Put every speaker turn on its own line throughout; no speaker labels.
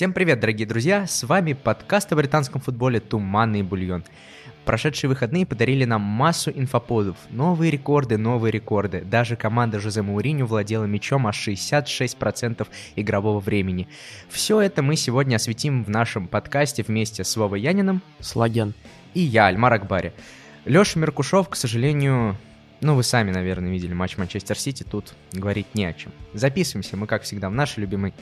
Всем привет, дорогие друзья! С вами подкаст о британском футболе «Туманный бульон». Прошедшие выходные подарили нам массу инфоподов, новые рекорды, новые рекорды. Даже команда Жозе Мауриню владела мячом аж 66% игрового времени. Все это мы сегодня осветим в нашем подкасте вместе с Вовой Яниным.
Слаген.
И я, Альмар Акбари. Леша Меркушев, к сожалению, ну, вы сами, наверное, видели матч Манчестер Сити, тут говорить не о чем. Записываемся мы, как всегда, в нашей любимой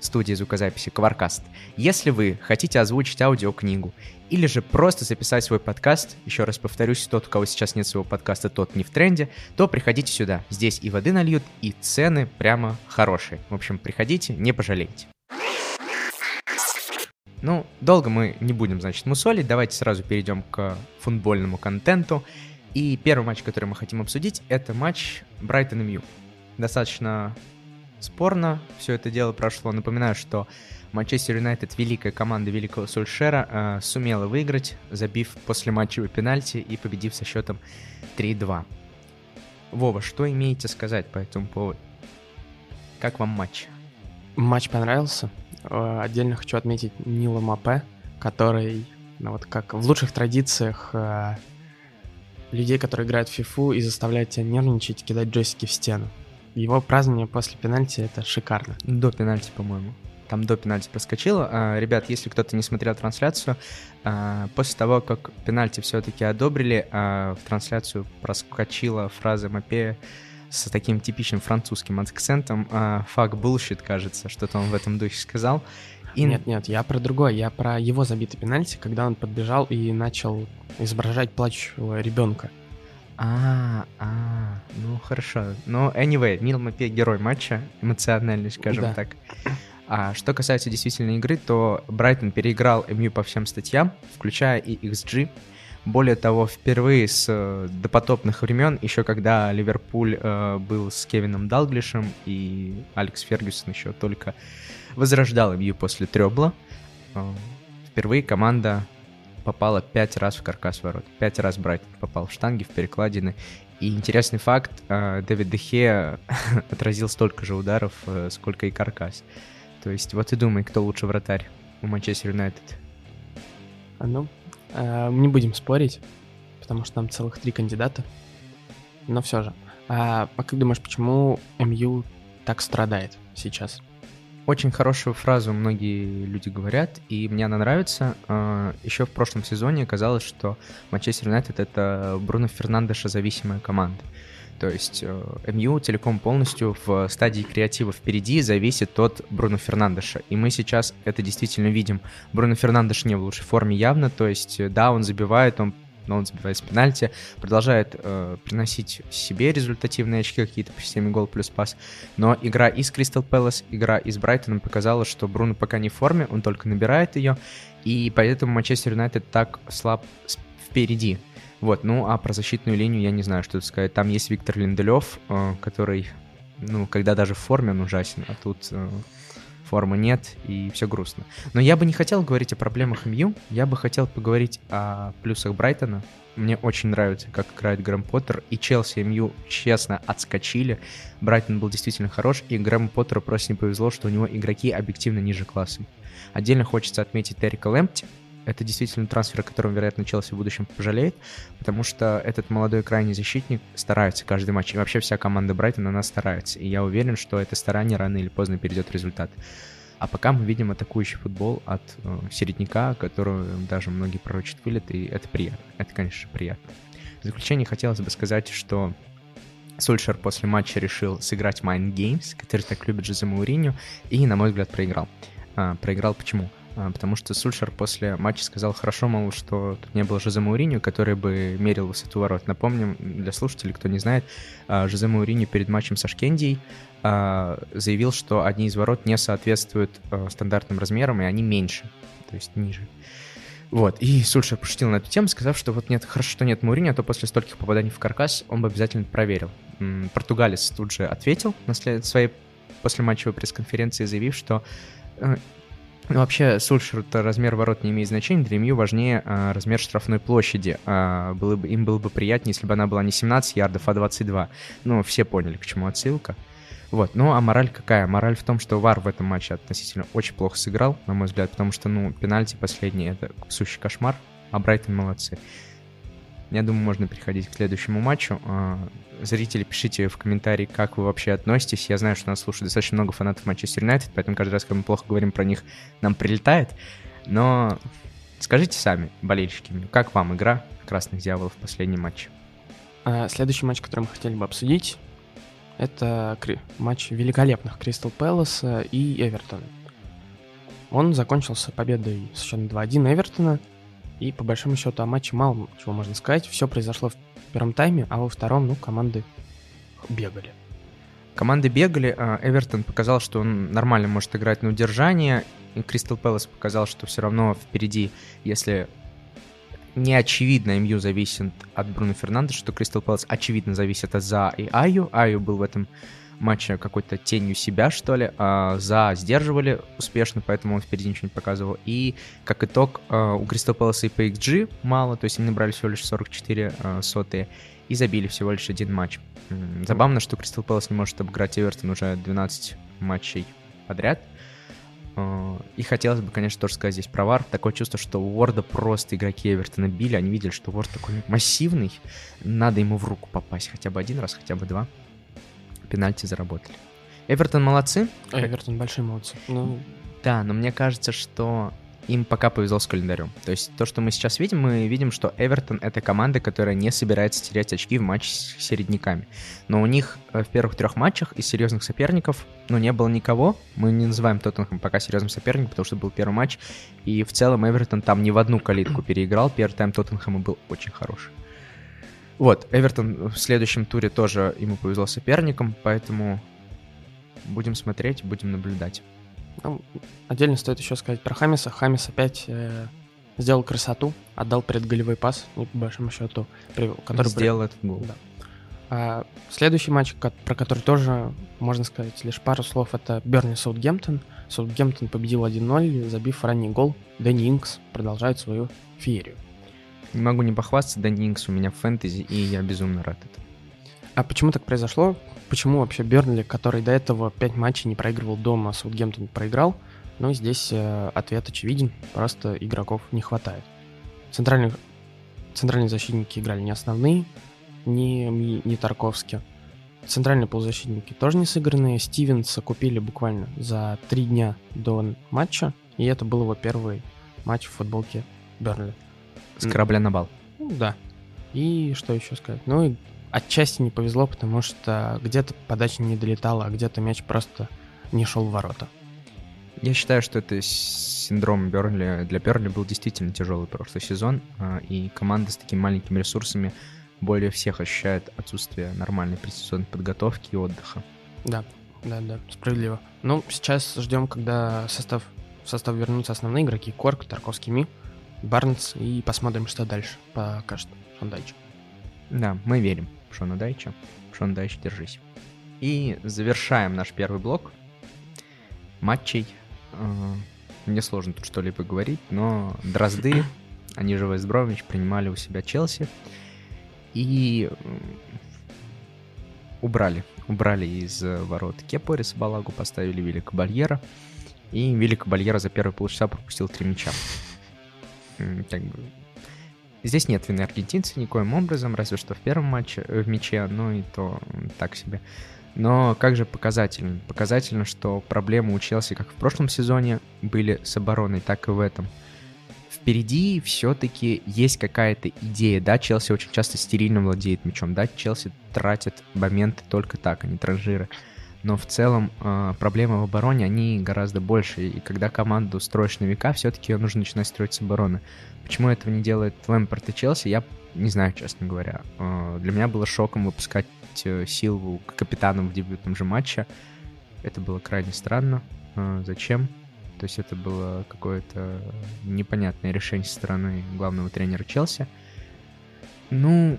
студии звукозаписи Коваркаст. Если вы хотите озвучить аудиокнигу или же просто записать свой подкаст, еще раз повторюсь, тот, у кого сейчас нет своего подкаста, тот не в тренде, то приходите сюда. Здесь и воды нальют, и цены прямо хорошие. В общем, приходите, не пожалеете. Ну, долго мы не будем, значит, мусолить. Давайте сразу перейдем к футбольному контенту. И первый матч, который мы хотим обсудить, это матч Брайтон и Мью. Достаточно спорно все это дело прошло. Напоминаю, что Манчестер Юнайтед, великая команда великого Сульшера, э, сумела выиграть, забив после матчевый пенальти и победив со счетом 3-2. Вова, что имеете сказать по этому поводу? Как вам матч?
Матч понравился. Э, отдельно хочу отметить Нила Мапе, который, ну вот как в лучших традициях э, людей, которые играют в фифу и заставляют тебя нервничать, кидать джойстики в стену. Его празднование после пенальти это шикарно.
До пенальти, по-моему. Там до пенальти проскочило. А, ребят, если кто-то не смотрел трансляцию, а, после того, как пенальти все-таки одобрили, а, в трансляцию проскочила фраза Мапея с таким типичным французским акцентом. Фак bullshit, кажется, что-то он в этом духе сказал.
И... Нет, нет, я про другое, я про его забитый пенальти, когда он подбежал и начал изображать плачущего ребенка.
А, а, ну хорошо. Но anyway, Нил Мапе герой матча, эмоциональный, скажем да. так. А что касается действительно игры, то Брайтон переиграл МЮ по всем статьям, включая и XG. Более того, впервые с э, допотопных времен, еще когда Ливерпуль э, был с Кевином Далглишем и Алекс Фергюсон еще только возрождал МЮ после Требла, э, впервые команда попала пять раз в каркас ворот. Пять раз Брайтон попал в штанги, в перекладины. И интересный факт, э, Дэвид Дехе отразил столько же ударов, э, сколько и каркас. То есть вот и думай, кто лучше вратарь у Манчестер Юнайтед.
А ну, э, не будем спорить, потому что там целых три кандидата. Но все же. А, а как думаешь, почему МЮ так страдает сейчас?
Очень хорошую фразу многие люди говорят, и мне она нравится. А, Еще в прошлом сезоне казалось, что Манчестер Юнайтед — это Бруно Фернандеша зависимая команда. То есть э, МЮ целиком полностью в стадии креатива впереди зависит от Бруно Фернандеша. И мы сейчас это действительно видим. Бруно Фернандеш не в лучшей форме явно. То есть, э, да, он забивает, он но он забивает с пенальти, продолжает э, приносить себе результативные очки какие-то по системе гол плюс пас. Но игра из Кристал Пэлас, игра из Брайтона показала, что Бруно пока не в форме, он только набирает ее, и поэтому Манчестер Юнайтед так слаб впереди. Вот, ну а про защитную линию я не знаю, что сказать. Там есть Виктор Линделев, э, который, ну, когда даже в форме он ужасен, а тут э, формы нет, и все грустно. Но я бы не хотел говорить о проблемах МЮ, я бы хотел поговорить о плюсах Брайтона. Мне очень нравится, как играет Грэм Поттер, и Челси и МЮ честно отскочили. Брайтон был действительно хорош, и Грэму Поттеру просто не повезло, что у него игроки объективно ниже классом. Отдельно хочется отметить Террика Лэмпти, это действительно трансфер, о котором, вероятно, Челси в будущем пожалеет, потому что этот молодой крайний защитник старается каждый матч, и вообще вся команда Брайтона, она старается, и я уверен, что это старание рано или поздно перейдет в результат. А пока мы видим атакующий футбол от э, середняка, которого даже многие пророчат вылет, и это приятно. Это, конечно, приятно. В заключение хотелось бы сказать, что Сульшер после матча решил сыграть Mind Games, который так любит Жозе Мауриню, и, на мой взгляд, проиграл. А, проиграл почему? А, потому что Сульшер после матча сказал хорошо, мол, что тут не было Жозе Мауриню, который бы мерил высоту ворот. Напомним, для слушателей, кто не знает, а, Жозе Мауриню перед матчем со Шкендией а, заявил, что одни из ворот не соответствуют стандартным размерам, и они меньше, то есть ниже. Вот, и Сульшер пошутил на эту тему, сказав, что вот нет, хорошо, что нет Мауриню, а то после стольких попаданий в каркас он бы обязательно проверил. Португалец тут же ответил на своей послематчевой пресс-конференции, заявив, что э, ну, вообще, Сульшер-то размер ворот не имеет значения. Для МЮ важнее а, размер штрафной площади. А, было бы, им было бы приятнее, если бы она была не 17 ярдов, а 22. Ну, все поняли, к чему отсылка. Вот, ну а мораль какая? Мораль в том, что Вар в этом матче относительно очень плохо сыграл, на мой взгляд, потому что, ну, пенальти последний — это сущий кошмар, а Брайтон молодцы. Я думаю, можно переходить к следующему матчу. А, зрители, пишите в комментарии, как вы вообще относитесь. Я знаю, что нас слушает достаточно много фанатов Манчестер Юнайтед, поэтому каждый раз, когда мы плохо говорим про них, нам прилетает. Но скажите сами, болельщики, как вам игра Красных Дьяволов в последнем матче?
А, следующий матч, который мы хотели бы обсудить, это матч великолепных Кристал Пэласа и Эвертона. Он закончился победой с счетом 2-1 Эвертона, и по большому счету о матче мало чего можно сказать. Все произошло в первом тайме, а во втором, ну, команды бегали.
Команды бегали, а Эвертон показал, что он нормально может играть на удержание, и Кристал Пэлас показал, что все равно впереди, если не очевидно МЮ зависит от Бруно Фернандеса, что Кристал Пэлас очевидно зависит от За и Аю. Аю был в этом матче какой-то тенью себя, что ли. А За сдерживали успешно, поэтому он впереди ничего не показывал. И как итог, а, у Кристал Пэласа и по XG мало, то есть они набрали всего лишь 44 а, сотые и забили всего лишь один матч. Забавно, что Кристал Пэлас не может обыграть Эвертон уже 12 матчей подряд. А, и хотелось бы, конечно, тоже сказать здесь про Вар. Такое чувство, что Уорда просто игроки Эвертона били. Они видели, что Уорд такой массивный. Надо ему в руку попасть хотя бы один раз, хотя бы два пенальти заработали. Эвертон молодцы.
Эвертон большие молодцы. Ну...
Да, но мне кажется, что им пока повезло с календарем. То есть то, что мы сейчас видим, мы видим, что Эвертон — это команда, которая не собирается терять очки в матче с середняками. Но у них э, в первых трех матчах из серьезных соперников, ну, не было никого. Мы не называем Тоттенхэм пока серьезным соперником, потому что был первый матч. И в целом Эвертон там не в одну калитку переиграл. Первый тайм Тоттенхэма был очень хороший. Вот, Эвертон в следующем туре тоже ему повезло соперником, поэтому будем смотреть, будем наблюдать.
Ну, отдельно стоит еще сказать про Хамиса. Хамис опять э, сделал красоту, отдал предголевой пас, и по большому счету,
привел, который сделал этот гол. Да.
А, следующий матч, про который тоже можно сказать лишь пару слов, это Берни Саутгемптон. Саутгемптон победил 1-0, забив ранний гол. Дэнни Инкс продолжает свою феерию.
Не могу не похвастаться, Дэнни Инкс у меня в фэнтези, и я безумно рад этому.
А почему так произошло? Почему вообще Бернли, который до этого 5 матчей не проигрывал дома, Саутгемптон проиграл? Ну, здесь э, ответ очевиден, просто игроков не хватает. Центральных, центральные защитники играли не основные, не, не, не Тарковски. Центральные полузащитники тоже не сыгранные. Стивенса купили буквально за три дня до матча, и это был его первый матч в футболке Бернли.
С корабля на бал.
Ну, да. И что еще сказать? Ну и отчасти не повезло, потому что где-то подача не долетала, а где-то мяч просто не шел в ворота.
Я считаю, что это синдром Бернли. Для Бернли был действительно тяжелый прошлый сезон, а, и команда с такими маленькими ресурсами более всех ощущает отсутствие нормальной предсезонной подготовки и отдыха.
Да, да, да, справедливо. Ну, сейчас ждем, когда состав, в состав вернутся основные игроки. Корк, Тарковский, Ми. Барнс и посмотрим, что дальше покажет Шон Дайч.
Да, мы верим в Шона Дайча. Шон Дайч, держись. И завершаем наш первый блок матчей. А, мне сложно тут что-либо говорить, но Дрозды, они же Вестбромвич, принимали у себя Челси. И убрали. Убрали из ворот Кепорис Балагу, поставили Вилли Кабальера. И Вилли Кабальера за первые полчаса пропустил три мяча как бы... Здесь нет вины аргентинца никоим образом, разве что в первом матче, э, в мяче, ну и то так себе. Но как же показательно? Показательно, что проблемы у Челси как в прошлом сезоне были с обороной, так и в этом. Впереди все-таки есть какая-то идея, да, Челси очень часто стерильно владеет мячом, да, Челси тратит моменты только так, а не транжиры но в целом э, проблемы в обороне, они гораздо больше, и когда команду строишь на века, все-таки ее нужно начинать строить с обороны. Почему этого не делает Лэмпорт и Челси, я не знаю, честно говоря. Э, для меня было шоком выпускать э, Силву капитаном в дебютном же матче. Это было крайне странно. Э, зачем? То есть это было какое-то непонятное решение со стороны главного тренера Челси. Ну,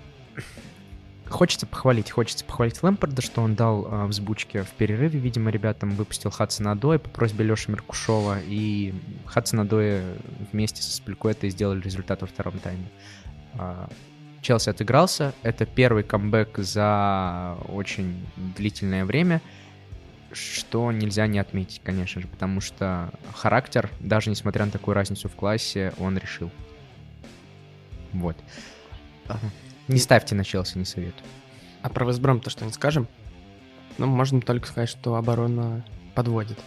Хочется похвалить, хочется похвалить Лэмпорда, что он дал э, взбучки в перерыве, видимо, ребятам выпустил Хадсона Адоя по просьбе Леши Меркушова, и Хадсон Адоя вместе со Спилькуэтой сделали результат во втором тайме. Э, Челси отыгрался, это первый камбэк за очень длительное время, что нельзя не отметить, конечно же, потому что характер, даже несмотря на такую разницу в классе, он решил. Вот. Не ставьте на Челси, не советую.
А про Весбром-то что не скажем? Ну, можно только сказать, что оборона подводит.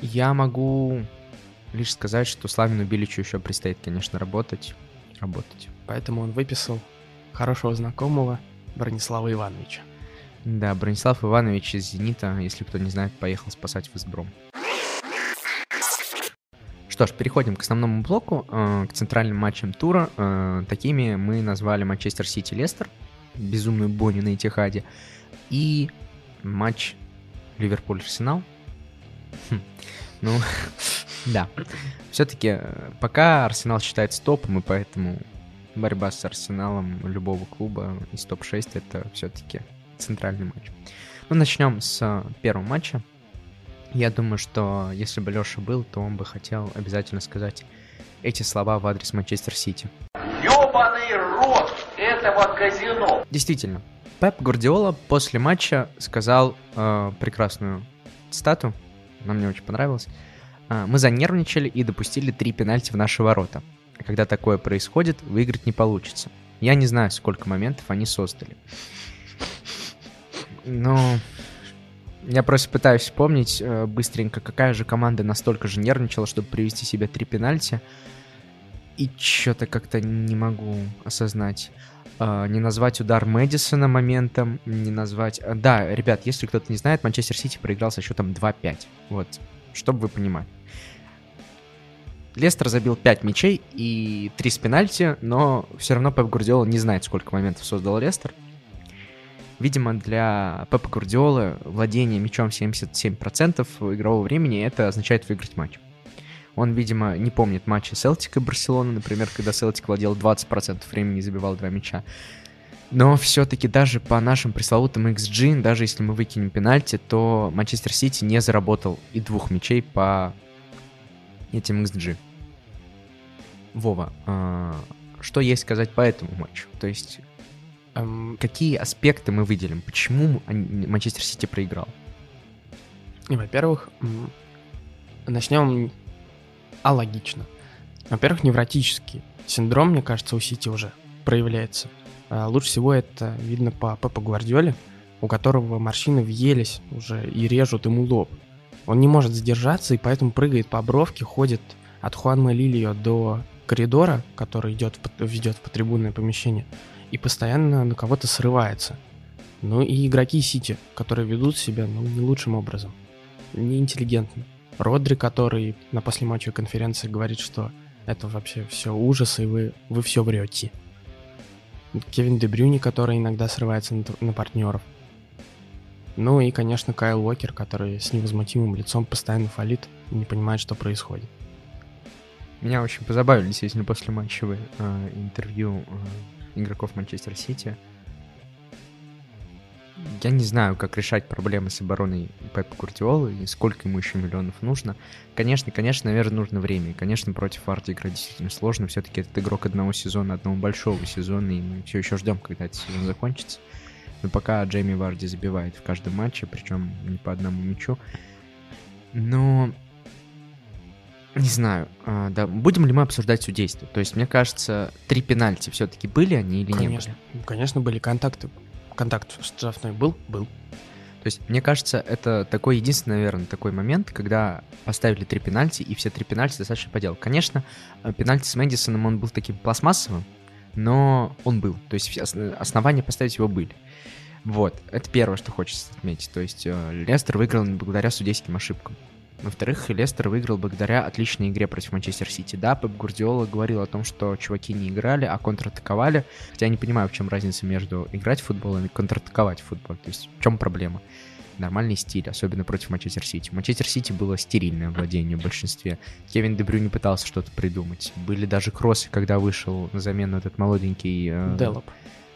Я могу лишь сказать, что Славину Биличу еще предстоит, конечно, работать. Работать.
Поэтому он выписал хорошего знакомого Бронислава Ивановича.
Да, Бронислав Иванович из «Зенита», если кто не знает, поехал спасать Весбром. Что ж, переходим к основному блоку, э, к центральным матчам тура. Э, такими мы назвали Манчестер Сити-Лестер, безумную бойню на Этихаде, и матч Ливерпуль-Арсенал. Хм. Ну, да. Все-таки э, пока Арсенал считается топом, и поэтому борьба с Арсеналом любого клуба из топ-6 это все-таки центральный матч. Ну, начнем с первого матча. Я думаю, что если бы Леша был, то он бы хотел обязательно сказать эти слова в адрес Манчестер Сити. Ёбаный рот этого казино! Действительно, Пеп Гвардиола после матча сказал э, прекрасную стату, она мне очень понравилась. Э, Мы занервничали и допустили три пенальти в наши ворота. Когда такое происходит, выиграть не получится. Я не знаю, сколько моментов они создали. Но я просто пытаюсь вспомнить э, быстренько, какая же команда настолько же нервничала, чтобы привести себе три пенальти. И что-то как-то не могу осознать. Э, не назвать удар Мэдисона моментом, не назвать... Э, да, ребят, если кто-то не знает, Манчестер Сити проиграл со счетом 2-5. Вот, чтобы вы понимали. Лестер забил 5 мячей и 3 с пенальти, но все равно Пеп Гвардиола не знает, сколько моментов создал Лестер. Видимо, для Пепа Гвардиолы владение мячом 77% игрового времени это означает выиграть матч. Он, видимо, не помнит матчи Селтика и Барселоны, например, когда Селтик владел 20% времени и забивал два мяча. Но все-таки даже по нашим пресловутым XG, даже если мы выкинем пенальти, то Манчестер Сити не заработал и двух мячей по этим XG. Вова, а, что есть сказать по этому матчу? То есть какие аспекты мы выделим? Почему Манчестер Сити проиграл?
Во-первых, начнем алогично. Во-первых, невротический синдром, мне кажется, у Сити уже проявляется. А лучше всего это видно по Пепу Гвардиоле, у которого морщины въелись уже и режут ему лоб. Он не может сдержаться и поэтому прыгает по бровке, ходит от Хуанма Лилио до коридора, который идет ведет в потрибунное помещение, и постоянно на кого-то срывается. Ну и игроки Сити, которые ведут себя ну, не лучшим образом. Неинтеллигентно. Родри, который на послематчевой конференции говорит, что это вообще все ужас, и вы, вы все врете. Кевин Дебрюни, который иногда срывается на, на партнеров. Ну и, конечно, Кайл Уокер, который с невозмутимым лицом постоянно фалит и не понимает, что происходит.
Меня очень позабавили, действительно, после матчевые э, интервью э, игроков Манчестер Сити. Я не знаю, как решать проблемы с обороной Пепа Гвардиолы и сколько ему еще миллионов нужно. Конечно, конечно, наверное, нужно время. И, конечно, против Арти играть действительно сложно. Все-таки этот игрок одного сезона, одного большого сезона, и мы все еще ждем, когда этот сезон закончится. Но пока Джейми Варди забивает в каждом матче, причем не по одному мячу. Но не знаю, а, да, будем ли мы обсуждать судейство? То есть, мне кажется, три пенальти все-таки были они или
конечно,
не
были? Конечно, были контакты. Контакт штрафной был? Был.
То есть, мне кажется, это такой единственный, наверное, такой момент, когда поставили три пенальти, и все три пенальти достаточно по делу. Конечно, э, пенальти с Мэдисоном, он был таким пластмассовым, но он был. То есть, основания поставить его были. Вот, это первое, что хочется отметить. То есть, э, Лестер выиграл благодаря судейским ошибкам. Во-вторых, Лестер выиграл благодаря отличной игре против Манчестер Сити. Да, Пеп Гвардиола говорил о том, что чуваки не играли, а контратаковали. Хотя я не понимаю, в чем разница между играть в футбол и контратаковать в футбол. То есть в чем проблема? Нормальный стиль, особенно против Манчестер Сити. Манчестер Сити было стерильное владение в большинстве. Кевин Дебрю не пытался что-то придумать. Были даже кроссы, когда вышел на замену этот молоденький...
Э, Делоп.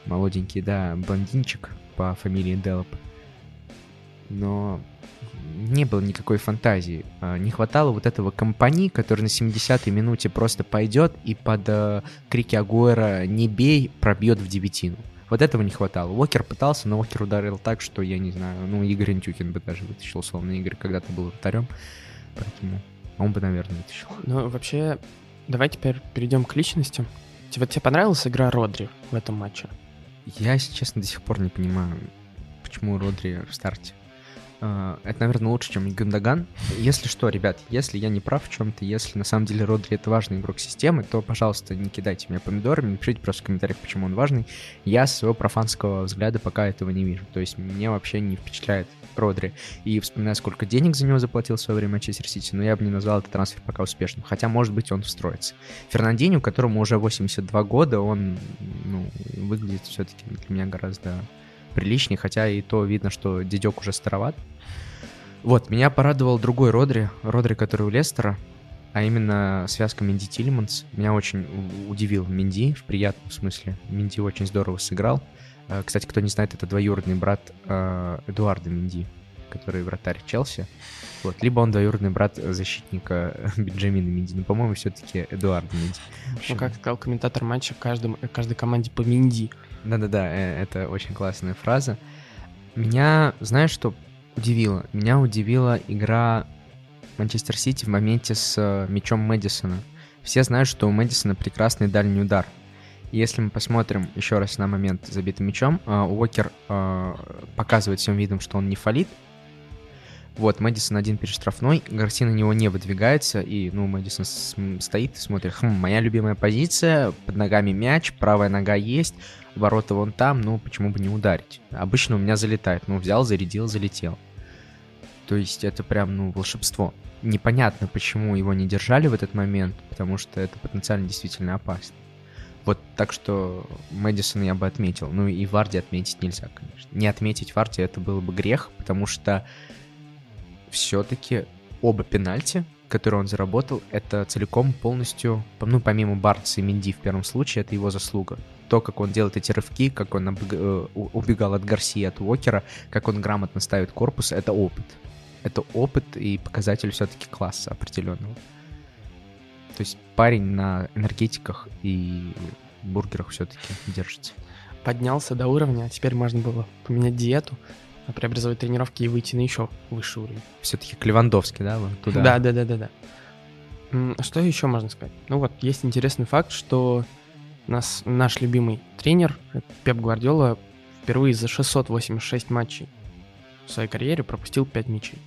Молоденький, да, блондинчик по фамилии Делоп. Но не было никакой фантазии. А, не хватало вот этого компании, который на 70-й минуте просто пойдет и под э, крики Агуэра «не бей» пробьет в девятину. Вот этого не хватало. Уокер пытался, но Уокер ударил так, что, я не знаю, ну, Игорь Антюхин бы даже вытащил, условно. Игорь когда-то был вратарем, поэтому он бы, наверное, вытащил.
Ну, вообще, давай теперь перейдем к личностям. Тебе, тебе понравилась игра Родри в этом матче?
Я, если честно, до сих пор не понимаю, почему Родри в старте. А, это, наверное, лучше, чем Гюндаган. Если что, ребят, если я не прав в чем-то, если на самом деле Родри это важный игрок системы, то, пожалуйста, не кидайте меня помидорами, напишите просто в комментариях, почему он важный. Я с своего профанского взгляда пока этого не вижу. То есть мне вообще не впечатляет Родри. И вспоминаю, сколько денег за него заплатил в свое время Манчестер Сити, но я бы не назвал этот трансфер пока успешным. Хотя, может быть, он встроится. Фернандинho, которому уже 82 года, он ну, выглядит все-таки для меня гораздо приличнее, хотя и то видно, что дедек уже староват. Вот, меня порадовал другой Родри, Родри, который у Лестера, а именно связка Минди Тилиманс. Меня очень удивил Минди, в приятном смысле. Минди очень здорово сыграл. Э, кстати, кто не знает, это двоюродный брат э, Эдуарда Минди, который вратарь Челси. Вот. Либо он двоюродный брат защитника Бенджамина Минди. Но, по-моему, все-таки Эдуард Минди.
Ну, как сказал комментатор матча, каждому, каждой команде по Минди.
Да-да-да, э, это очень классная фраза. Меня, знаешь, что удивило? Меня удивила игра Манчестер Сити в моменте с э, мячом Мэдисона. Все знают, что у Мэдисона прекрасный дальний удар. Если мы посмотрим еще раз на момент забитым мячом, э, Уокер показывает всем видом, что он не фалит, вот, Мэдисон один перештрафной, Гарси на него не выдвигается, и, ну, Мэдисон стоит и смотрит, хм, моя любимая позиция, под ногами мяч, правая нога есть, ворота вон там, ну, почему бы не ударить? Обычно у меня залетает, ну, взял, зарядил, залетел. То есть это прям, ну, волшебство. Непонятно, почему его не держали в этот момент, потому что это потенциально действительно опасно. Вот так что Мэдисон я бы отметил. Ну и Варди отметить нельзя, конечно. Не отметить Варди это было бы грех, потому что все-таки оба пенальти, которые он заработал, это целиком полностью, ну, помимо Бартса и Минди в первом случае, это его заслуга. То, как он делает эти рывки, как он э, убегал от Гарсии, от Уокера, как он грамотно ставит корпус, это опыт. Это опыт и показатель все-таки класса определенного. То есть парень на энергетиках и бургерах все-таки держится.
Поднялся до уровня, а теперь можно было поменять диету, преобразовать тренировки и выйти на еще высший уровень.
Все-таки Клевандовский, да, вот
туда? Да, да, да, да, да. Что еще можно сказать? Ну вот, есть интересный факт, что нас, наш любимый тренер Пеп Гвардиола впервые за 686 матчей в своей карьере пропустил 5 мячей.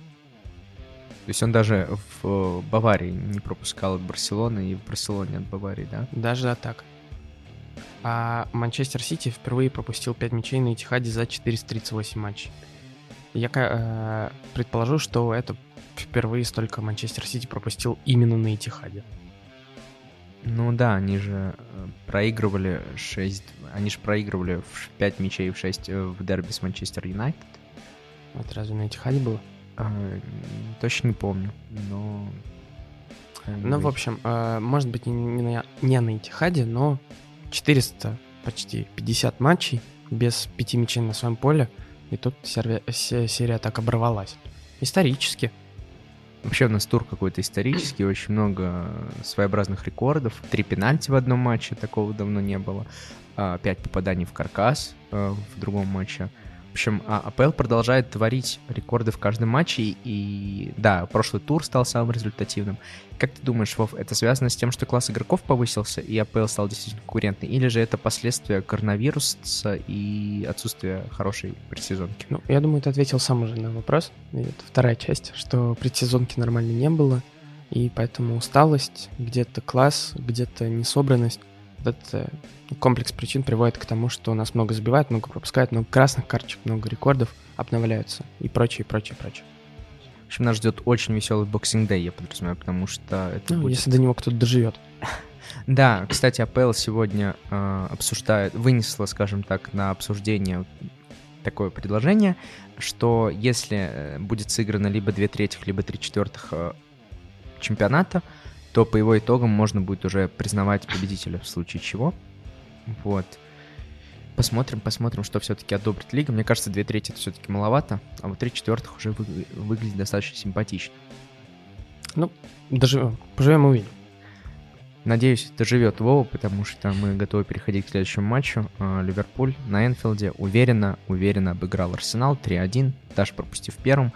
То есть он даже в Баварии не пропускал от Барселоны и в Барселоне от Баварии, да?
Даже так. А Манчестер Сити впервые пропустил 5 мячей на Этихаде за 438 матчей. Я э, предположу, что это впервые столько Манчестер Сити пропустил именно на Этихаде.
Ну да, они же э, проигрывали 6... Они же проигрывали в 5 мячей в 6 э, в дерби с Манчестер Юнайтед.
Вот разве на Этихаде было?
А, точно не помню, но...
Ну, в общем, э, может быть, не, не, на, не на Этихаде, но 400, почти 50 матчей без пяти мячей на своем поле, и тут серия, так оборвалась. Исторически.
Вообще у нас тур какой-то исторический, очень много своеобразных рекордов. Три пенальти в одном матче, такого давно не было. А, пять попаданий в каркас э, в другом матче общем, а, АПЛ продолжает творить рекорды в каждом матче, и да, прошлый тур стал самым результативным. Как ты думаешь, Вов, это связано с тем, что класс игроков повысился, и АПЛ стал действительно конкурентный, или же это последствия коронавируса и отсутствия хорошей предсезонки?
Ну, я думаю, ты ответил сам уже на вопрос, это вторая часть, что предсезонки нормально не было, и поэтому усталость, где-то класс, где-то несобранность, этот комплекс причин приводит к тому, что нас много забивают, много пропускают, много красных карточек, много рекордов обновляются и прочее, прочее, прочее.
В общем, нас ждет очень веселый боксинг дэй, я подразумеваю, потому что это
ну, будет... если до него кто-то доживет.
Да, кстати, АПЛ сегодня э, обсуждает, вынесла, скажем так, на обсуждение такое предложение, что если э, будет сыграно либо две третьих, либо три четвертых э, чемпионата, то по его итогам можно будет уже признавать победителя в случае чего. Вот. Посмотрим, посмотрим, что все-таки одобрит лига. Мне кажется, две трети это все-таки маловато, а вот три четвертых уже вы, выглядит достаточно симпатично.
Ну, даже поживем увидим.
Надеюсь, доживет Вова, потому что мы готовы переходить к следующему матчу. А, Ливерпуль на Энфилде уверенно, уверенно обыграл Арсенал 3-1, даже пропустив первым.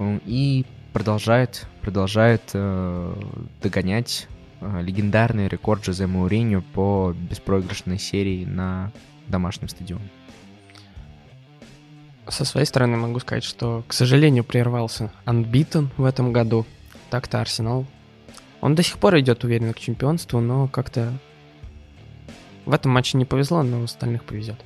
И продолжает, продолжает э, догонять э, легендарный рекорд Жозе Мауриньо по беспроигрышной серии на домашнем стадионе.
Со своей стороны могу сказать, что, к сожалению, прервался Unbeaten в этом году. Так-то Арсенал он до сих пор идет уверенно к чемпионству, но как-то в этом матче не повезло, но остальных повезет.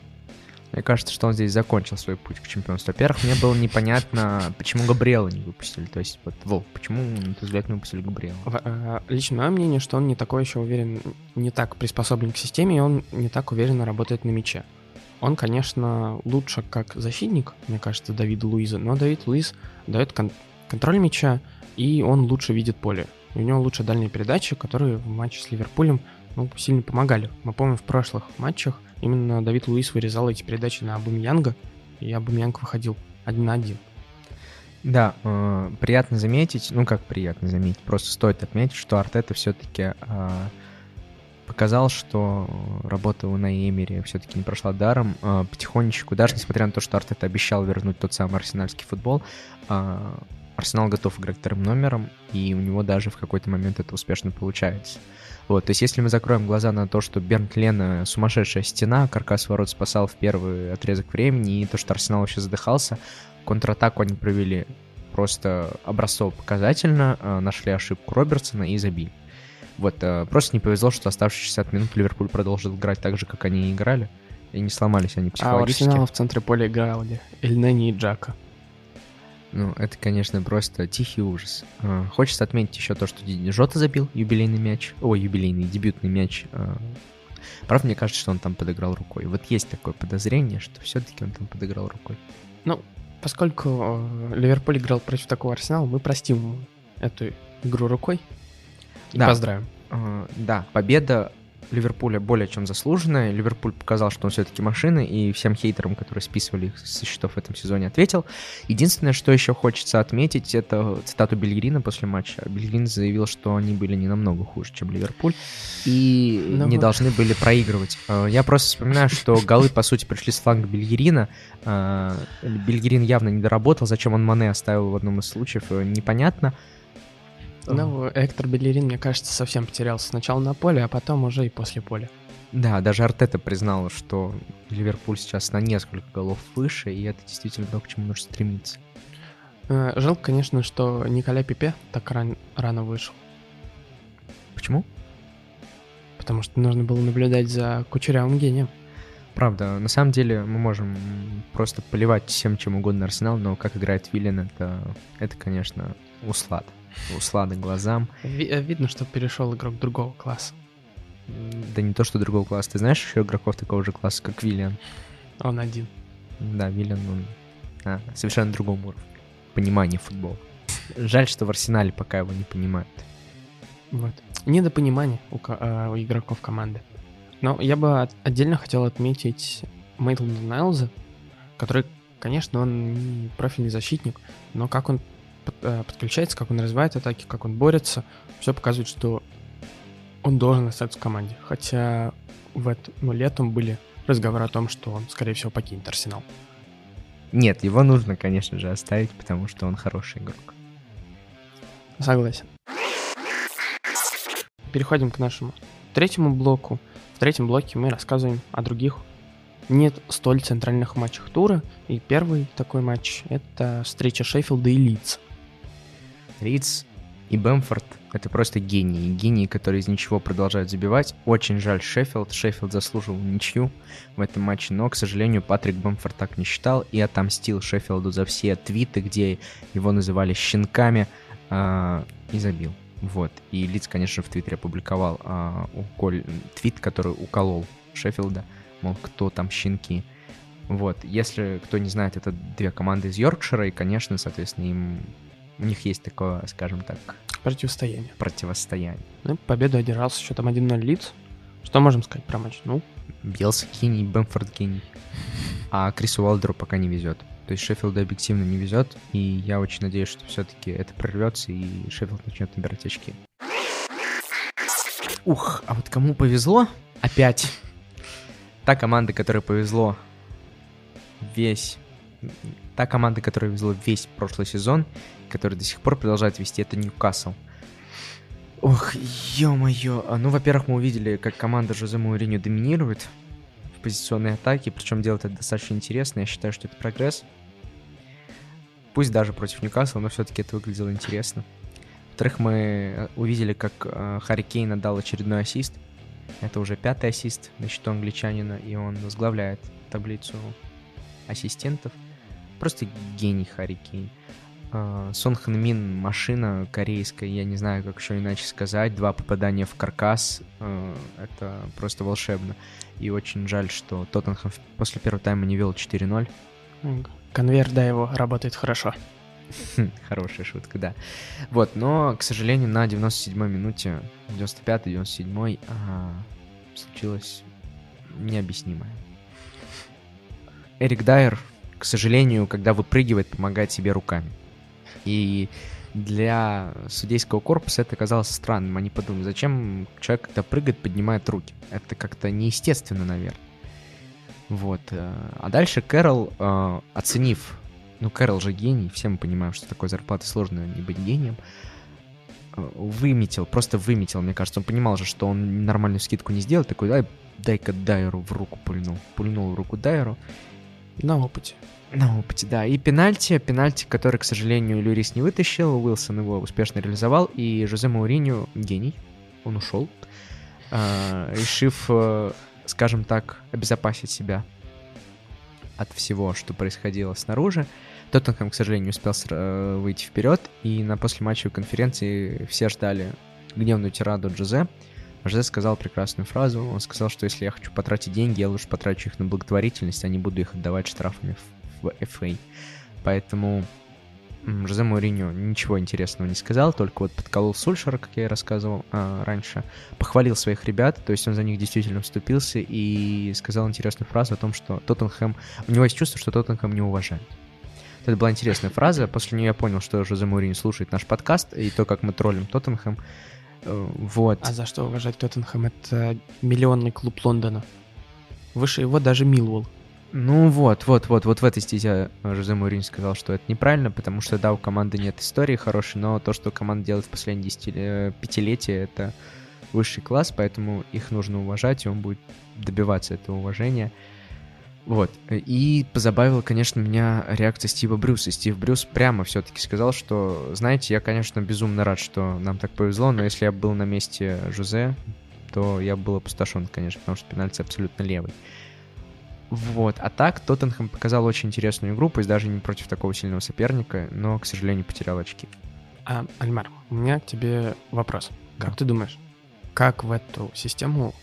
Мне кажется, что он здесь закончил свой путь к чемпионству. Во-первых, мне было непонятно, почему Габриэла не выпустили. То есть, вот, Вов, почему, на твой взгляд, не выпустили Габриэла?
Э, лично мое мнение, что он не такой еще уверен, не так приспособлен к системе, и он не так уверенно работает на мяче. Он, конечно, лучше как защитник, мне кажется, Давида Луиза, но Давид Луиз дает кон- контроль мяча, и он лучше видит поле. И у него лучше дальние передачи, которые в матче с Ливерпулем ну, сильно помогали. Мы помним в прошлых матчах именно Давид Луис вырезал эти передачи на Абумьянга, и Абумьянг выходил один на один.
Да, э, приятно заметить, ну как приятно заметить, просто стоит отметить, что Артета все-таки э, показал, что работа у Наэмери все-таки не прошла даром. Э, потихонечку, даже несмотря на то, что Артета обещал вернуть тот самый арсенальский футбол, э, Арсенал готов играть вторым номером, и у него даже в какой-то момент это успешно получается. Вот, то есть если мы закроем глаза на то, что Бернт Лена сумасшедшая стена, каркас ворот спасал в первый отрезок времени, и то, что Арсенал вообще задыхался, контратаку они провели просто образцово показательно, э, нашли ошибку Робертсона и забили. Вот, э, просто не повезло, что оставшиеся 60 минут Ливерпуль продолжил играть так же, как они и играли, и не сломались они психологически.
А у Арсенала в центре поля играли Эльнени и Джака.
Ну, это, конечно, просто тихий ужас. А, хочется отметить еще то, что Жота забил юбилейный мяч. Ой, юбилейный, дебютный мяч. А, правда, мне кажется, что он там подыграл рукой. Вот есть такое подозрение, что все-таки он там подыграл рукой.
Ну, поскольку э, Ливерпуль играл против такого Арсенала, мы простим эту игру рукой и да. поздравим.
Uh, да, победа Ливерпуля более чем заслуженная. Ливерпуль показал, что он все-таки машина, и всем хейтерам, которые списывали их со счетов в этом сезоне, ответил. Единственное, что еще хочется отметить, это цитату Бельгрина после матча. Бельгрин заявил, что они были не намного хуже, чем Ливерпуль, и ну, не вот. должны были проигрывать. Э, я просто вспоминаю, что голы, по сути, пришли с фланга Бельгерина. Э, Бельгерин явно не доработал, зачем он Мане оставил в одном из случаев, э, непонятно.
Ну, Эктор Белерин, мне кажется, совсем потерялся сначала на поле, а потом уже и после поля.
Да, даже Артета признал, что Ливерпуль сейчас на несколько голов выше, и это действительно то, к чему нужно стремиться.
Э, жалко, конечно, что Николя Пипе так ран- рано вышел.
Почему?
Потому что нужно было наблюдать за кучерявым гением.
Правда, на самом деле мы можем просто поливать всем чем угодно Арсенал, но как играет Виллин, это, это конечно, услад услады глазам.
Ви- э, видно, что перешел игрок другого класса.
Да не то, что другого класса. Ты знаешь еще игроков такого же класса, как Виллиан?
Он один.
Да, Виллиан, он а, совершенно другом уровне. Понимание футбола. Жаль, что в Арсенале пока его не понимают.
Вот. Недопонимание у, э, у игроков команды. Но я бы отдельно хотел отметить Мейтланда Найлза, который, конечно, он не профильный защитник, но как он подключается, как он развивает атаки, как он борется, все показывает, что он должен остаться в команде. Хотя в этом ну, летом были разговоры о том, что он, скорее всего, покинет Арсенал.
Нет, его нужно, конечно же, оставить, потому что он хороший игрок.
Согласен. Переходим к нашему третьему блоку. В третьем блоке мы рассказываем о других нет столь центральных матчах тура. И первый такой матч — это встреча Шеффилда и Лидса.
Риц и Бэмфорд — это просто гении. Гении, которые из ничего продолжают забивать. Очень жаль Шеффилд. Шеффилд заслужил ничью в этом матче, но, к сожалению, Патрик Бэмфорд так не считал и отомстил Шеффилду за все твиты, где его называли щенками, э, и забил. Вот. И Лиц, конечно, в Твиттере опубликовал э, уколь... твит, который уколол Шеффилда, мол, кто там щенки. Вот. Если кто не знает, это две команды из Йоркшира, и, конечно, соответственно, им у них есть такое, скажем так...
Противостояние.
Противостояние.
Ну, победу одержал с счетом 1-0 лиц. Что можем сказать про матч? Ну,
Белс гений, Бэмфорд гений. А Крису Уолдеру пока не везет. То есть Шеффилду объективно не везет, и я очень надеюсь, что все-таки это прорвется, и Шеффилд начнет набирать очки. Ух, а вот кому повезло? Опять. Та команда, которой повезло весь... Та команда, которой повезло весь прошлый сезон, которая до сих пор продолжает вести, это Ньюкасл. Ох, ё-моё. А, ну, во-первых, мы увидели, как команда Жозе Мауриньо доминирует в позиционной атаке, причем делает это достаточно интересно. Я считаю, что это прогресс. Пусть даже против Ньюкасла, но все-таки это выглядело интересно. Во-вторых, мы э, увидели, как э, Харри Кейн отдал очередной ассист. Это уже пятый ассист на счету англичанина, и он возглавляет таблицу ассистентов. Просто гений Харри Кейн. Э, Сон Хан Мин машина корейская, я не знаю, как еще иначе сказать. Два попадания в каркас. Э, это просто волшебно. И очень жаль, что Тоттенхэм после первого тайма не вел 4-0.
Конвейер, да, его работает хорошо.
Хорошая шутка, да. Вот, но, к сожалению, на 97-й минуте, 95-й, 97-й, а, случилось необъяснимое. Эрик Дайер, к сожалению, когда выпрыгивает, помогает себе руками. И для судейского корпуса это казалось странным. Они подумали, зачем человек, когда прыгает, поднимает руки? Это как-то неестественно, наверное. Вот. Э, а дальше Кэрол, э, оценив ну, Кэрол же гений, все мы понимаем, что такой зарплаты сложно не быть гением. Э, выметил, просто выметил, мне кажется. Он понимал же, что он нормальную скидку не сделает. Такой, дай, дай-ка Дайеру в руку пульнул. Пульнул в руку Дайеру.
На опыте.
На опыте, да. И пенальти, пенальти, который, к сожалению, Люрис не вытащил. Уилсон его успешно реализовал. И Жозе Мауриню гений. Он ушел, э, решив, э, скажем так, обезопасить себя от всего, что происходило снаружи. Тоттенхэм, к сожалению, не успел э, выйти вперед, и на послематчевой конференции все ждали гневную тираду Джозе. Жозе сказал прекрасную фразу. Он сказал, что если я хочу потратить деньги, я лучше потрачу их на благотворительность, а не буду их отдавать штрафами в FA. Поэтому Жозе Мауриньо ничего интересного не сказал, только вот подколол Сульшера, как я и рассказывал а, раньше, похвалил своих ребят, то есть он за них действительно вступился и сказал интересную фразу о том, что Тоттенхэм... У него есть чувство, что Тоттенхэм не уважает. Это была интересная фраза, после нее я понял, что Жозе Мауриньо слушает наш подкаст и то, как мы троллим Тоттенхэм. Э, вот.
А за что уважать Тоттенхэм? Это миллионный клуб Лондона. Выше его даже Милвелл.
Ну вот, вот, вот, вот в этой стезе Жозе Мourinho сказал, что это неправильно, потому что, да, у команды нет истории хорошей, но то, что команда делает в последние десятилетия, пятилетия, это высший класс, поэтому их нужно уважать, и он будет добиваться этого уважения. Вот. И позабавила, конечно, меня реакция Стива Брюса. Стив Брюс прямо все-таки сказал, что, знаете, я, конечно, безумно рад, что нам так повезло, но если я был на месте Жозе, то я был опустошен, конечно, потому что пенальти абсолютно левый. Вот. А так, Тоттенхэм показал очень интересную игру, пусть даже не против такого сильного соперника, но, к сожалению, потерял очки.
А, Альмар, у меня к тебе вопрос. Как да. ты думаешь, как в эту систему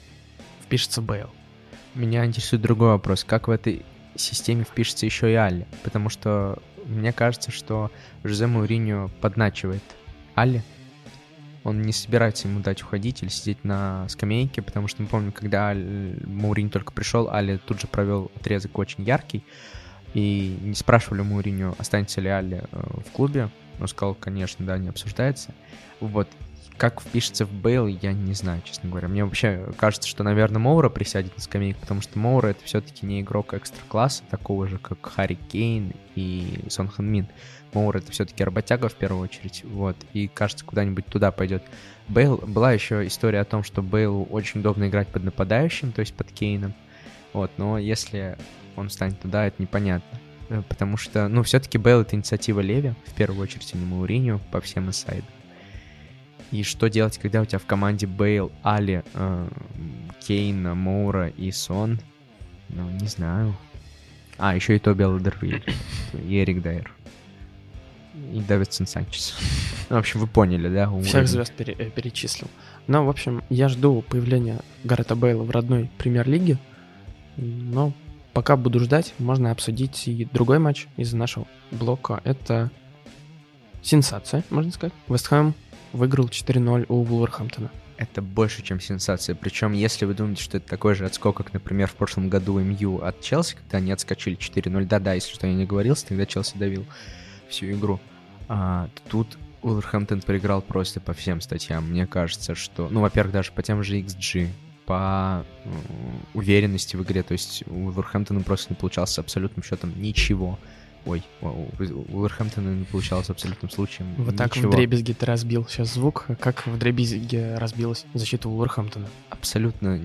впишется Бейл?
Меня интересует другой вопрос. Как в этой системе впишется еще и Алли? Потому что мне кажется, что Жозе Мауриньо подначивает Алли, он не собирается ему дать уходить или сидеть на скамейке, потому что мы помним, когда Аль... Мауринь только пришел, Али тут же провел отрезок очень яркий, и не спрашивали Мауриню, останется ли Али э, в клубе. Он сказал, конечно, да, не обсуждается. Вот. Как впишется в Бейл, я не знаю, честно говоря. Мне вообще кажется, что, наверное, Моура присядет на скамейку, потому что Моура это все-таки не игрок экстра-класса, такого же, как Харри Кейн и Сон Хан Мин. Моур это все-таки работяга в первую очередь, вот, и кажется, куда-нибудь туда пойдет. Бейл, была еще история о том, что Бейлу очень удобно играть под нападающим, то есть под Кейном, вот, но если он станет туда, это непонятно. Э, потому что, ну, все-таки Бейл это инициатива Леви, в первую очередь, а не Мауриню по всем инсайдам. И что делать, когда у тебя в команде Бейл, Али, э, Кейна, Моура и Сон? Ну, не знаю. А, еще и Тоби Алдервиль и Эрик Дайер и Дэвидсон Санчес. Ну, в общем, вы поняли, да?
Уровень. Всех звезд пере- э, перечислил. Но, в общем, я жду появления Гаррета Бейла в родной премьер-лиге. Но пока буду ждать, можно обсудить и другой матч из нашего блока. Это сенсация, можно сказать. Вестхэм выиграл 4-0 у Вулверхэмптона.
Это больше, чем сенсация. Причем, если вы думаете, что это такой же отскок, как, например, в прошлом году МЮ от Челси, когда они отскочили 4-0, да-да, если что я не говорил, тогда Челси давил всю игру. А, тут Уолверхэмптон проиграл просто по всем статьям. Мне кажется, что... Ну, во-первых, даже по тем же XG, по уверенности в игре. То есть у Уолверхэмптона просто не получалось абсолютным счетом ничего. Ой, у Уолверхэмптона не получалось абсолютным случаем
Вот так
ничего.
в дребезге ты разбил сейчас звук, как в дребезге разбилась защита Уолверхэмптона.
Абсолютно.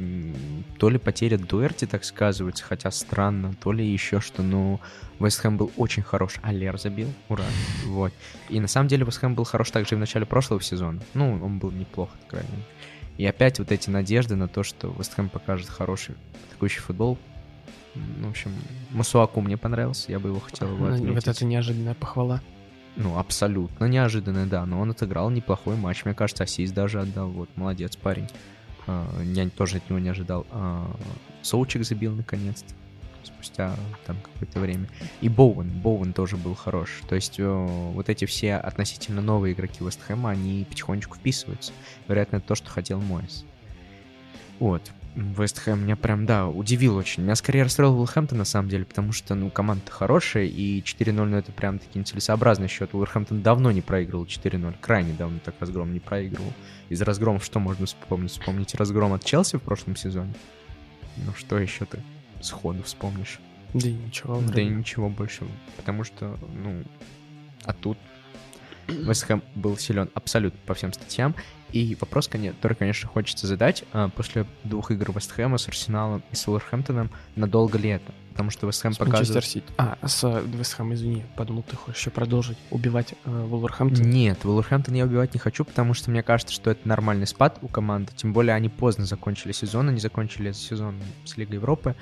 То ли потеря Дуэрти так сказывается, хотя странно, то ли еще что, но Вест Хэм был очень хорош. Алер забил, ура. Вот. И на самом деле Вест Хэм был хорош также и в начале прошлого сезона. Ну, он был неплох, мере. И опять вот эти надежды на то, что Вест Хэм покажет хороший атакующий футбол. В общем, Масуаку мне понравился, я бы его хотел его
Ну,
отметить.
Вот это неожиданная похвала.
Ну, абсолютно неожиданно, да. Но он отыграл неплохой матч. Мне кажется, ассист даже отдал. Вот, молодец парень. А, Я тоже от него не ожидал. А, Соучик забил наконец-то. Спустя там какое-то время. И Боуэн. Боуэн тоже был хорош. То есть э, вот эти все относительно новые игроки Вест Хэма, они потихонечку вписываются. Вероятно, это то, что хотел Мойс. Вот. Вест Хэм меня прям, да, удивил очень. Меня скорее расстроил Уилхэмптон, на самом деле, потому что, ну, команда хорошая, и 4-0, ну, это прям таки нецелесообразный счет. Уилхэмптон давно не проигрывал 4-0, крайне давно так разгром не проигрывал. Из разгромов что можно вспомнить? Вспомните разгром от Челси в прошлом сезоне? Ну, что еще ты сходу вспомнишь?
Да и ничего.
Да
вроде.
и ничего больше, потому что, ну, а тут Вест Хэм был силен абсолютно по всем статьям. И вопрос, который, конечно, хочется задать, а, после двух игр Вест Хэма с Арсеналом и с Уолверхэмптоном, надолго ли это? Потому что Вест Хэм
С Манчестер
показывает...
Сити. А, с э, Вест Хэм, извини, подумал, ты хочешь еще продолжить убивать э, Вулверхэмптон?
Нет, Вулверхэмптон я убивать не хочу, потому что мне кажется, что это нормальный спад у команды. Тем более они поздно закончили сезон, они закончили сезон с Лигой Европы.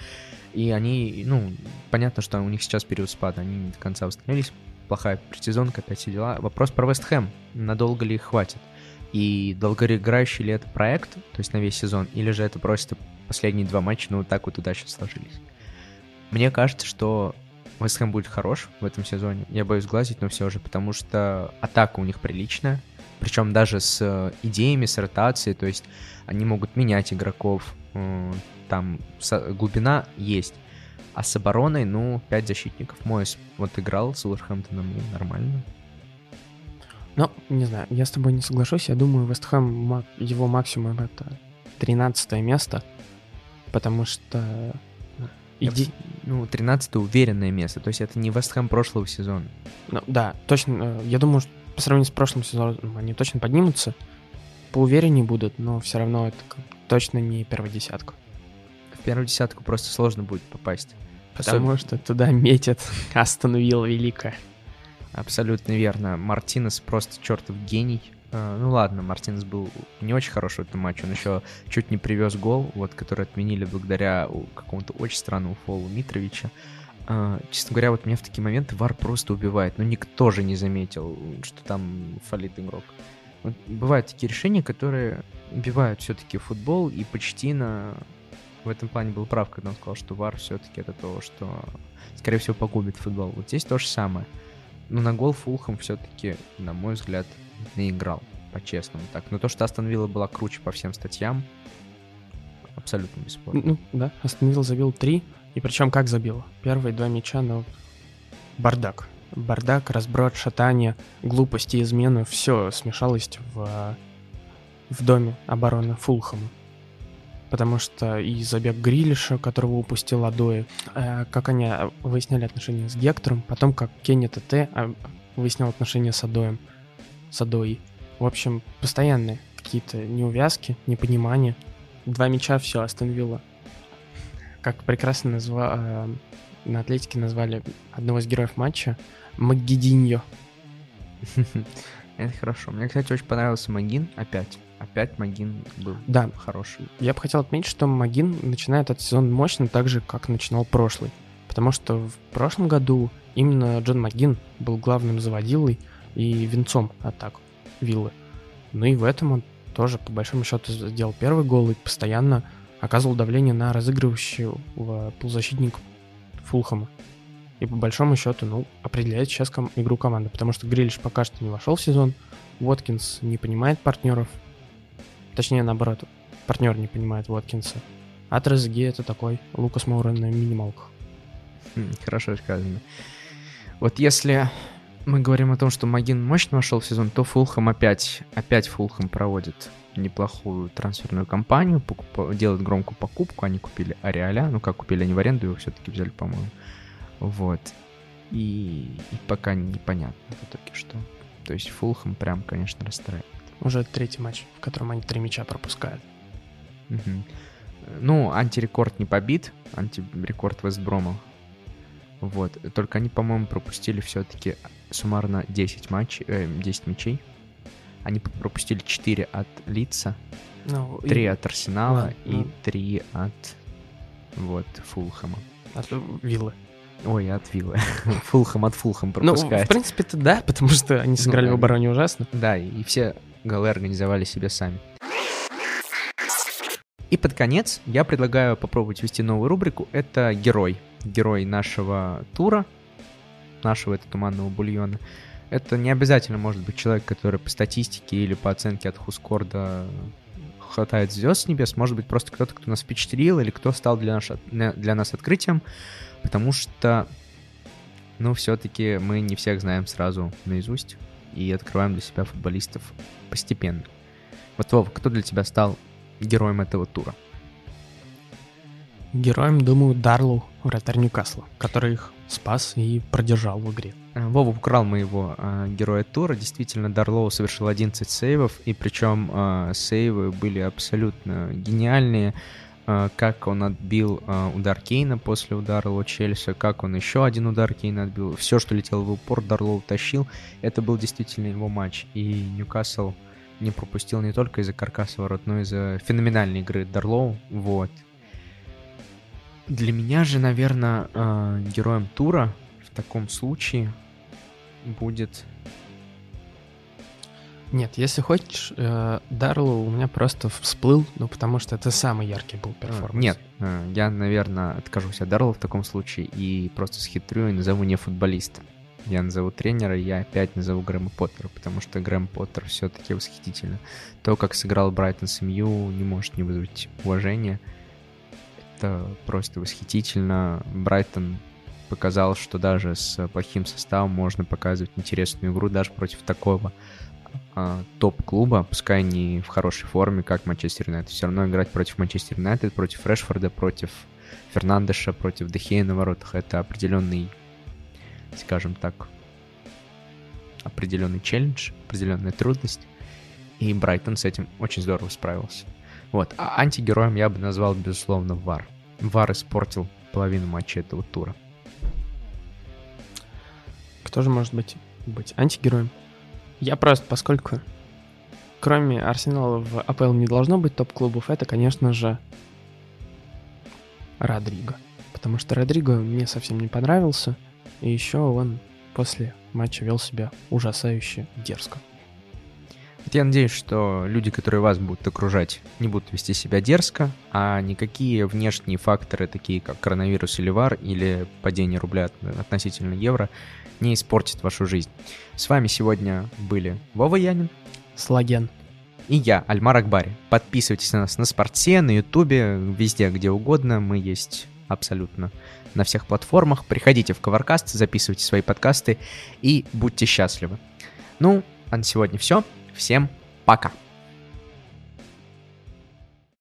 И они, ну, понятно, что у них сейчас период спада, они не до конца восстановились. Плохая предсезонка, опять все дела. Вопрос про Вест Хэм. Надолго ли их хватит? И долгоиграющий ли это проект, то есть на весь сезон, или же это просто последние два матча, ну, вот так вот удачно сложились. Мне кажется, что Вест Хэм будет хорош в этом сезоне. Я боюсь глазить, но все же, потому что атака у них приличная. Причем даже с э, идеями, с ротацией, то есть они могут менять игроков. э, Там глубина есть. А с обороной, ну, 5 защитников. Мойс вот играл с Уилверхэмптоном и нормально.
Ну, не знаю, я с тобой не соглашусь. Я думаю, Вест Хэм, ма- его максимум это 13 место, потому что иди...
Ну, 13 уверенное место. То есть это не Вест Хэм прошлого сезона.
Ну, да, точно. э, Я думаю, что по сравнению с прошлым сезоном они точно поднимутся, поувереннее будут, но все равно это точно не первая десятка.
В первую десятку просто сложно будет попасть.
Потому что туда метит Астон Вилла великая.
Абсолютно верно. Мартинес просто чертов гений. Э, Ну ладно, Мартинес был не очень хорош в этом матче. Он еще чуть не привез гол, вот, который отменили благодаря какому-то очень странному фолу Митровича. Э, Честно говоря, вот меня в такие моменты Вар просто убивает. Но никто же не заметил, что там фалит игрок. Вот бывают такие решения, которые убивают все-таки футбол, и почти на в этом плане был прав, когда он сказал, что Вар все-таки это то, что, скорее всего, погубит футбол. Вот здесь то же самое. Но на гол Фулхэм все-таки, на мой взгляд, не играл, по-честному так. Но то, что Астон Вилла была круче по всем статьям, абсолютно бесспорно.
Ну, да, Астон Вилла забил три, и причем как забил? Первые два мяча, ну, бардак. Бардак, разброд, шатание, глупости, измены, все смешалось в, в доме обороны Фулхэма. Потому что и забег Грилиша, которого упустил Адои, э, как они выясняли отношения с Гектором, потом как Кенни ТТ э, выяснял отношения с Адоем, с Адои. В общем, постоянные какие-то неувязки, непонимания. Два мяча, все, Астон Вилла. Как прекрасно назва... э, на Атлетике назвали одного из героев матча Магидиньо.
Это хорошо. Мне, кстати, очень понравился Магин опять. Опять Магин был
Да,
хороший.
Я бы хотел отметить, что Магин начинает этот сезон мощно, так же, как начинал прошлый. Потому что в прошлом году именно Джон Магин был главным заводилой и венцом атак Виллы. Ну и в этом он тоже, по большому счету, сделал первый гол и постоянно оказывал давление на разыгрывающего полузащитника Фулхэма. И по большому счету, ну, определяет сейчас ком- игру команды, потому что Грилиш пока что не вошел в сезон, Уоткинс не понимает партнеров, точнее, наоборот, партнер не понимает Уоткинса, а Трезеге это такой Лукас Моура на минималках.
Хм, Хорошо сказано. Вот если мы говорим о том, что Магин мощно вошел в сезон, то Фулхэм опять, опять Фулхэм проводит неплохую трансферную кампанию, покуп... делают громкую покупку, они купили Ариаля, ну как купили они в аренду, его все-таки взяли, по-моему. Вот. И, и пока непонятно в итоге, что. То есть Фулхэм прям, конечно, расстраивает.
Уже третий матч, в котором они три мяча пропускают.
Угу. Ну, антирекорд не побит, антирекорд Вестброма. Вот. Только они, по-моему, пропустили все-таки суммарно 10 матчей, э, 10 мячей. Они пропустили 4 от Лица, ну, 3 и... от Арсенала да, и ну... 3 от вот Фулхэма.
От Виллы.
Ой, от Виллы. Фулхэм от Фулхэм пропускает.
Ну, в принципе-то да, потому что они сыграли ну, в обороне ужасно.
Да, и все голы организовали себе сами. И под конец я предлагаю попробовать ввести новую рубрику. Это герой. Герой нашего тура, нашего этого туманного бульона. Это не обязательно может быть человек, который по статистике или по оценке от Хускорда хватает звезд с небес. Может быть просто кто-то, кто нас впечатлил или кто стал для, наш, для нас открытием. Потому что, ну, все-таки мы не всех знаем сразу наизусть и открываем для себя футболистов постепенно. Вот, Вов, кто для тебя стал героем этого тура?
Героем, думаю, Дарлу, вратарь Ньюкасла, который их спас и продержал в игре.
Э, Вова украл моего э, героя тура. Действительно, Дарлоу совершил 11 сейвов, и причем э, сейвы были абсолютно гениальные. Э, как он отбил э, удар Кейна после удара Ло Челси, как он еще один удар Кейна отбил. Все, что летело в упор, Дарлоу тащил. Это был действительно его матч. И Ньюкасл не пропустил не только из-за каркаса ворот, но и из-за феноменальной игры Дарлоу. Вот. Для меня же, наверное, э, героем тура в таком случае будет...
Нет, если хочешь, э, Дарлоу у меня просто всплыл, ну потому что это самый яркий был а, перформанс.
Нет, э, я, наверное, откажусь от Дарлоу в таком случае и просто схитрю и назову не футболиста я назову тренера, я опять назову Грэма Поттера, потому что Грэм Поттер все-таки восхитительно. То, как сыграл Брайтон с МЮ, не может не вызвать уважения. Это просто восхитительно. Брайтон показал, что даже с плохим составом можно показывать интересную игру даже против такого а, топ-клуба, пускай не в хорошей форме, как Манчестер Юнайтед. Все равно играть против Манчестер Юнайтед, против Решфорда, против Фернандеша, против Дехея на воротах — это определенный скажем так, определенный челлендж, определенная трудность. И Брайтон с этим очень здорово справился. Вот. А антигероем я бы назвал, безусловно, Вар. Вар испортил половину матча этого тура.
Кто же может быть, быть антигероем? Я просто, поскольку кроме Арсенала в АПЛ не должно быть топ-клубов, это, конечно же, Родриго. Потому что Родриго мне совсем не понравился — и еще он после матча вел себя ужасающе дерзко.
Я надеюсь, что люди, которые вас будут окружать, не будут вести себя дерзко, а никакие внешние факторы, такие как коронавирус или вар, или падение рубля относительно евро, не испортят вашу жизнь. С вами сегодня были Вова Янин,
Слаген
и я, Альмар Акбари. Подписывайтесь на нас на Спорте, на Ютубе, везде, где угодно. Мы есть абсолютно на всех платформах. Приходите в Covercast, записывайте свои подкасты и будьте счастливы. Ну, а на сегодня все. Всем пока.